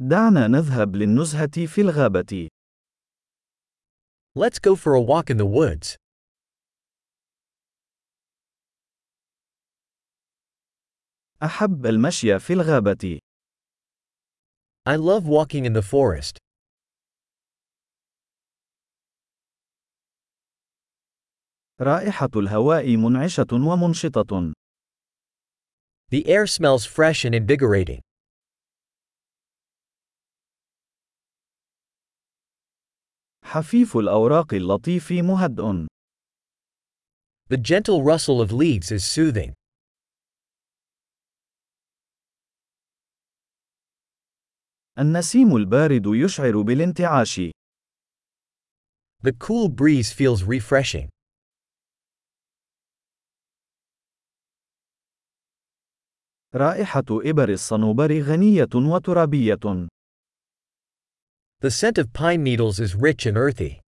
دعنا نذهب للنزهة في الغابة. Let's go for a walk in the woods. أحب المشي في الغابة. I love walking in the forest. رائحة الهواء منعشة ومنشطة. The air smells fresh and invigorating. حفيف الأوراق اللطيف مهدئ. The gentle rustle of leaves is soothing. النسيم البارد يشعر بالانتعاش. The cool breeze feels refreshing. رائحة إبر الصنوبر غنية وترابية. The scent of pine needles is rich and earthy.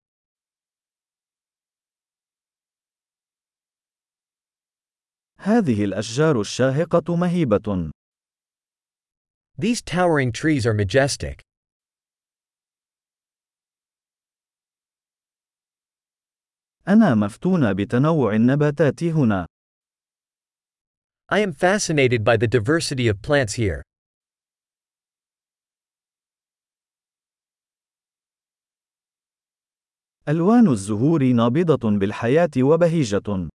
هذه الأشجار الشاهقة مهيبة. These towering trees are majestic. أنا مفتون بتنوع النباتات هنا. I am fascinated by the diversity of plants here. ألوان الزهور نابضة بالحياة وبهيجة.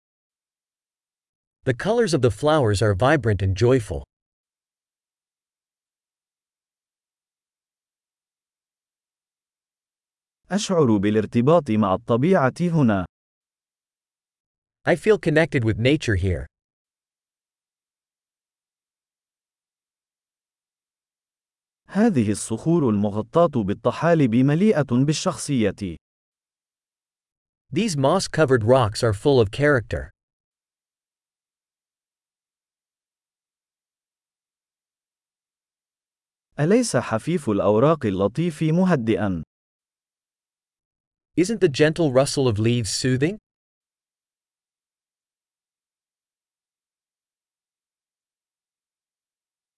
The colors of the flowers are vibrant and joyful. أشعر بالارتباط مع الطبيعة هنا. I feel connected with nature here. هذه الصخور المغطاة بالطحالب مليئة بالشخصية. These moss covered rocks are full of character. أليس حفيف الأوراق اللطيف مهدئا؟ Isn't the gentle rustle of leaves soothing?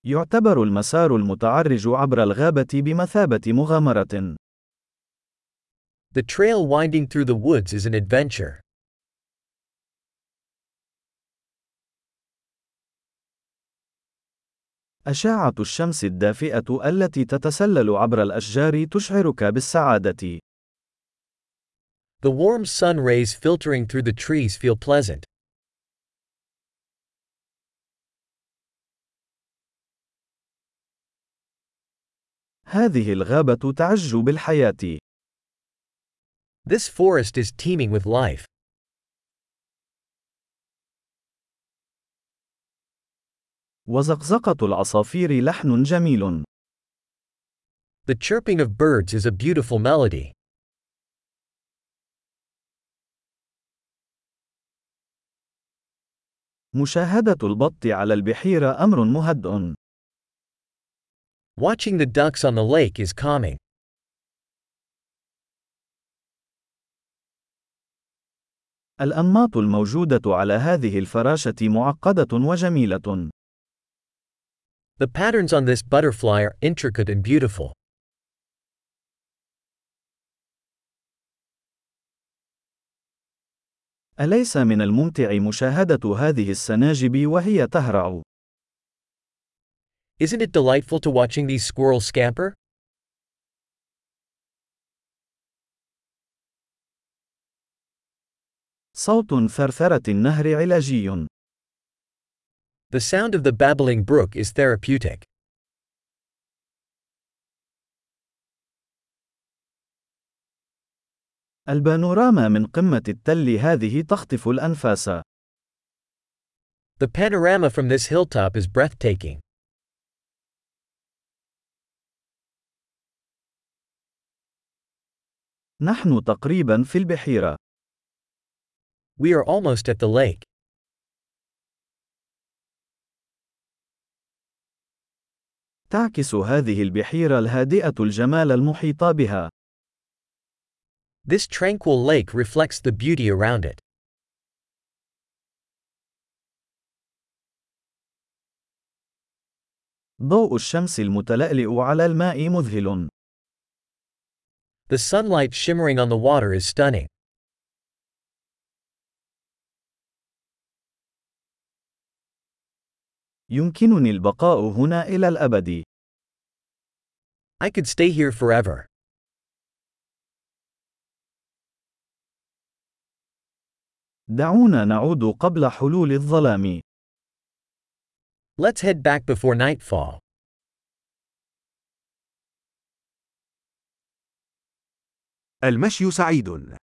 يعتبر المسار المتعرج عبر الغابة بمثابة مغامرة. The trail winding through the woods is an adventure. أشعة الشمس الدافئة التي تتسلل عبر الأشجار تشعرك بالسعادة. The warm sun rays filtering through the trees feel pleasant. هذه الغابة تعج بالحياة. This forest is teeming with life. وزقزقة العصافير لحن جميل. The chirping of birds is a beautiful melody. مشاهدة البط على البحيرة أمر مهدئ. Watching the ducks on the lake is calming. الأنماط الموجودة على هذه الفراشة معقدة وجميلة. The patterns on this butterfly are intricate and beautiful. أليس من الممتع مشاهدة هذه السناجب وهي تهرع؟ Isn't it delightful to watching these squirrels scamper? صوت ثرثرة النهر علاجي. The sound of the babbling brook is therapeutic. البانوراما من قمة التل هذه تخطف الأنفاس. The panorama from this hilltop is breathtaking. نحن تقريبا في البحيرة. We are almost at the lake. تعكس هذه البحيرة الهادئة الجمال المحيط بها. This tranquil lake reflects the beauty around it. ضوء الشمس المتلألئ على الماء مذهل. The sunlight shimmering on the water is stunning. يمكنني البقاء هنا إلى الأبد. I could stay here forever. دعونا نعود قبل حلول الظلام. Let's head back before nightfall. المشي سعيد.